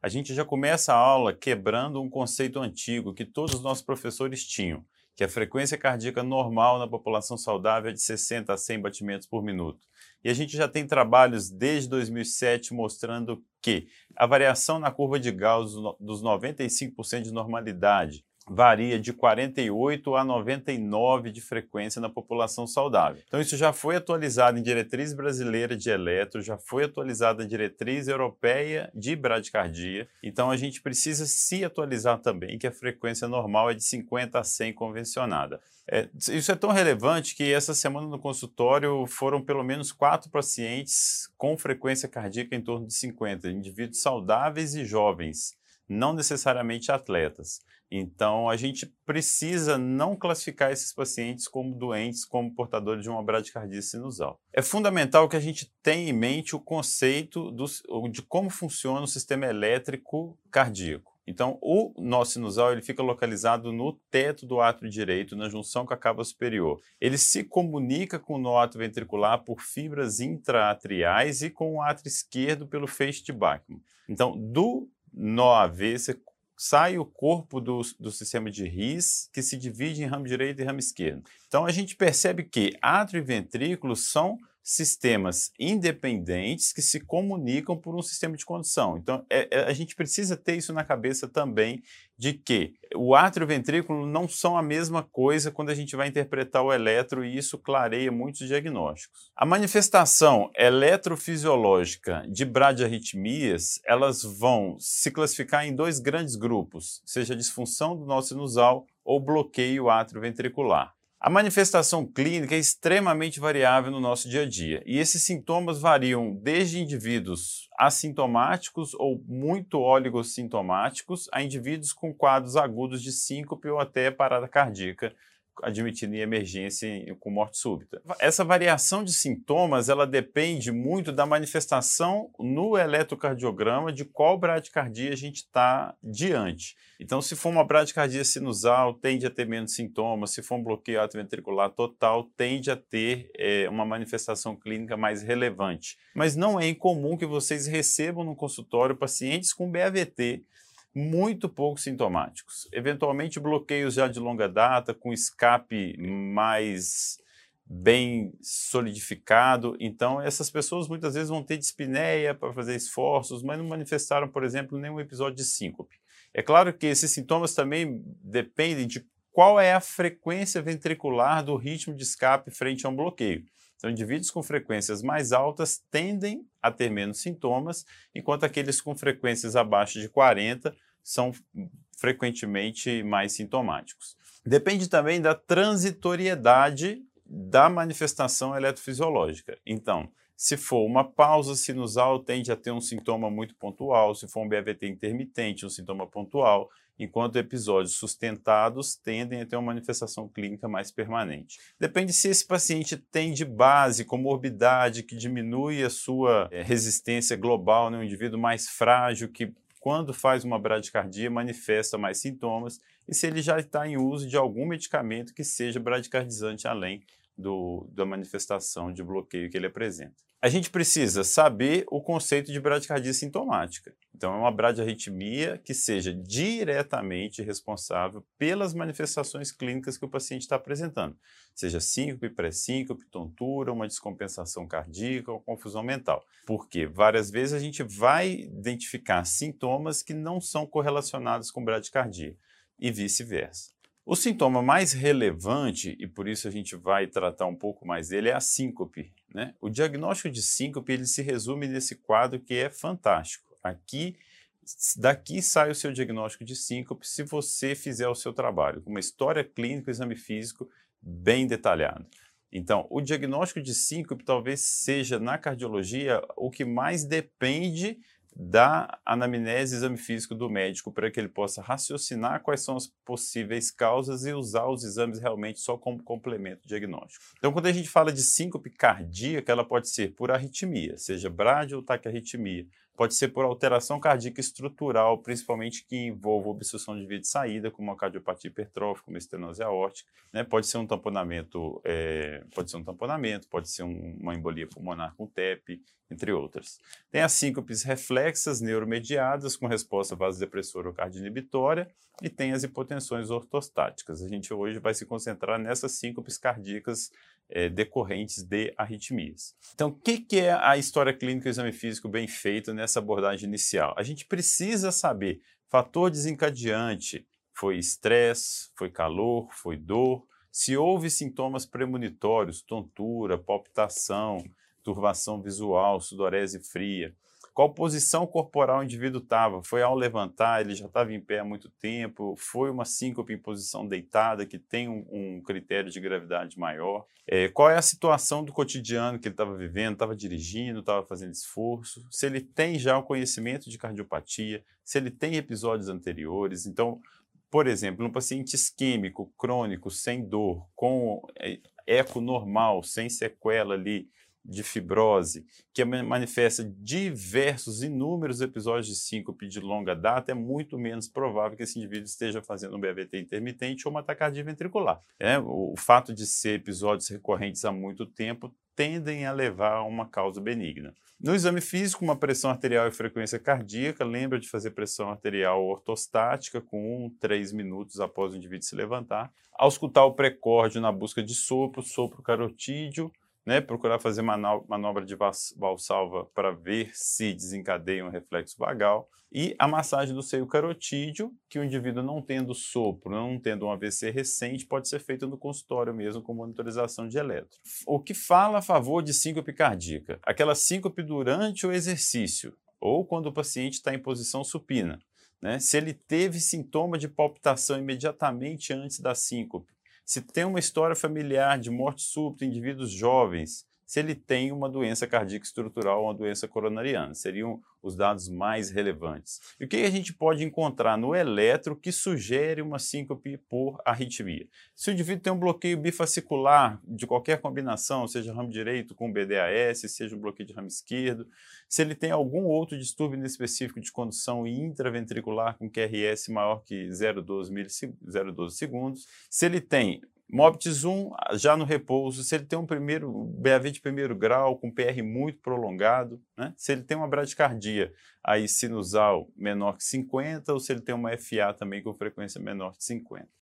a gente já começa a aula quebrando um conceito antigo que todos os nossos professores tinham, que a frequência cardíaca normal na população saudável é de 60 a 100 batimentos por minuto. E a gente já tem trabalhos desde 2007 mostrando que a variação na curva de Gauss dos 95% de normalidade varia de 48 a 99 de frequência na população saudável. Então isso já foi atualizado em diretriz brasileira de eletro, já foi atualizado em diretriz europeia de bradicardia. Então a gente precisa se atualizar também que a frequência normal é de 50 a 100 convencionada. É, isso é tão relevante que essa semana no consultório foram pelo menos quatro pacientes com frequência cardíaca em torno de 50, indivíduos saudáveis e jovens, não necessariamente atletas. Então, a gente precisa não classificar esses pacientes como doentes, como portadores de uma bradicardia sinusal. É fundamental que a gente tenha em mente o conceito do, de como funciona o sistema elétrico cardíaco. Então, o nó sinusal ele fica localizado no teto do átrio direito, na junção com a cava superior. Ele se comunica com o nó ventricular por fibras intraatriais e com o átrio esquerdo pelo feixe de Bachmann. Então, do nó AV, você sai o corpo do, do sistema de RIS, que se divide em ramo direito e ramo esquerdo. Então a gente percebe que átrio e ventrículo são sistemas independentes que se comunicam por um sistema de condução. Então, é, é, a gente precisa ter isso na cabeça também, de que o átrio e o ventrículo não são a mesma coisa quando a gente vai interpretar o eletro, e isso clareia muitos diagnósticos. A manifestação eletrofisiológica de bradiarritmias, elas vão se classificar em dois grandes grupos, seja disfunção do nó sinusal ou bloqueio átrio-ventricular. A manifestação clínica é extremamente variável no nosso dia a dia e esses sintomas variam desde indivíduos assintomáticos ou muito oligossintomáticos a indivíduos com quadros agudos de síncope ou até parada cardíaca, admitindo em emergência com morte súbita. Essa variação de sintomas, ela depende muito da manifestação no eletrocardiograma de qual bradicardia a gente está diante. Então, se for uma bradicardia sinusal, tende a ter menos sintomas. Se for um bloqueio atrioventricular total, tende a ter é, uma manifestação clínica mais relevante. Mas não é incomum que vocês recebam no consultório pacientes com BAVT muito pouco sintomáticos. Eventualmente, bloqueios já de longa data, com escape mais bem solidificado. Então, essas pessoas muitas vezes vão ter dispneia para fazer esforços, mas não manifestaram, por exemplo, nenhum episódio de síncope. É claro que esses sintomas também dependem de qual é a frequência ventricular do ritmo de escape frente a um bloqueio. Então, indivíduos com frequências mais altas tendem a ter menos sintomas, enquanto aqueles com frequências abaixo de 40 são frequentemente mais sintomáticos. Depende também da transitoriedade da manifestação eletrofisiológica. Então, se for uma pausa sinusal, tende a ter um sintoma muito pontual, se for um BAVT intermitente, um sintoma pontual, enquanto episódios sustentados tendem a ter uma manifestação clínica mais permanente. Depende se esse paciente tem de base comorbidade que diminui a sua é, resistência global, né, um indivíduo mais frágil que quando faz uma bradicardia, manifesta mais sintomas e se ele já está em uso de algum medicamento que seja bradicardizante além do, da manifestação de bloqueio que ele apresenta. A gente precisa saber o conceito de bradicardia sintomática. Então, é uma bradiarritmia que seja diretamente responsável pelas manifestações clínicas que o paciente está apresentando, seja síncope, pré-síncope, tontura, uma descompensação cardíaca ou confusão mental. Porque várias vezes a gente vai identificar sintomas que não são correlacionados com bradicardia e vice-versa. O sintoma mais relevante, e por isso a gente vai tratar um pouco mais dele, é a síncope. Né? O diagnóstico de síncope ele se resume nesse quadro que é fantástico. Aqui, daqui sai o seu diagnóstico de síncope se você fizer o seu trabalho, com uma história clínica, exame físico bem detalhado. Então, o diagnóstico de síncope talvez seja na cardiologia o que mais depende da anamnese exame físico do médico para que ele possa raciocinar quais são as possíveis causas e usar os exames realmente só como complemento diagnóstico. Então, quando a gente fala de síncope cardíaca, ela pode ser por arritmia, seja brádio ou taquiarritmia, pode ser por alteração cardíaca estrutural, principalmente que envolva obstrução de via de saída, como a cardiopatia hipertrófica, uma estenose aórtica. Né? Pode ser um tamponamento, é, pode ser um tamponamento, pode ser um, uma embolia pulmonar com TEP, entre outras. Tem as síncopes reflexas neuromediadas com resposta vasodepressora ou cardioinibitória e tem as hipotensões ortostáticas. A gente hoje vai se concentrar nessas síncopes cardíacas é, decorrentes de arritmias. Então, o que, que é a história clínica e o exame físico bem feito nessa abordagem inicial? A gente precisa saber fator desencadeante, foi estresse, foi calor, foi dor, se houve sintomas premonitórios, tontura, palpitação, turvação visual, sudorese fria. Qual posição corporal o indivíduo estava? Foi ao levantar, ele já estava em pé há muito tempo? Foi uma síncope em posição deitada, que tem um, um critério de gravidade maior? É, qual é a situação do cotidiano que ele estava vivendo? Estava dirigindo, estava fazendo esforço? Se ele tem já o conhecimento de cardiopatia? Se ele tem episódios anteriores? Então, por exemplo, um paciente isquêmico, crônico, sem dor, com é, eco normal, sem sequela ali, de fibrose, que manifesta diversos, inúmeros episódios de síncope de longa data, é muito menos provável que esse indivíduo esteja fazendo um BAVT intermitente ou uma taquicardia ventricular. É, o, fato de ser episódios recorrentes há muito tempo tendem a levar a uma causa benigna. No exame físico, uma pressão arterial e frequência cardíaca, lembra de fazer pressão arterial ortostática com 1, 3 minutos após o indivíduo se levantar. Auscultar o precórdio na busca de sopro, sopro carotídeo, né, procurar fazer manobra de valsalva para ver se desencadeia um reflexo vagal, e a massagem do seio carotídeo, que o indivíduo não tendo sopro, não tendo um AVC recente, pode ser feita no consultório mesmo com monitorização de eletro. O que fala a favor de síncope cardíaca? Aquela síncope durante o exercício, ou quando o paciente está em posição supina. Né? Se ele teve sintoma de palpitação imediatamente antes da síncope, se tem uma história familiar de morte súbita em indivíduos jovens, se ele tem uma doença cardíaca estrutural ou uma doença coronariana. Seriam os dados mais relevantes. E o que a gente pode encontrar no eletro que sugere uma síncope por arritmia? Se o indivíduo tem um bloqueio bifascicular de qualquer combinação, seja ramo direito com BDAS, seja um bloqueio de ramo esquerdo, se ele tem algum outro distúrbio específico de condução intraventricular com QRS maior que 0,12 segundos, se ele tem Mobitis 1 já no repouso, se ele tem um primeiro BAV de primeiro grau com PR muito prolongado, né? se ele tem uma bradicardia aí sinusal menor que 50 ou se ele tem uma FA também com frequência menor que 50.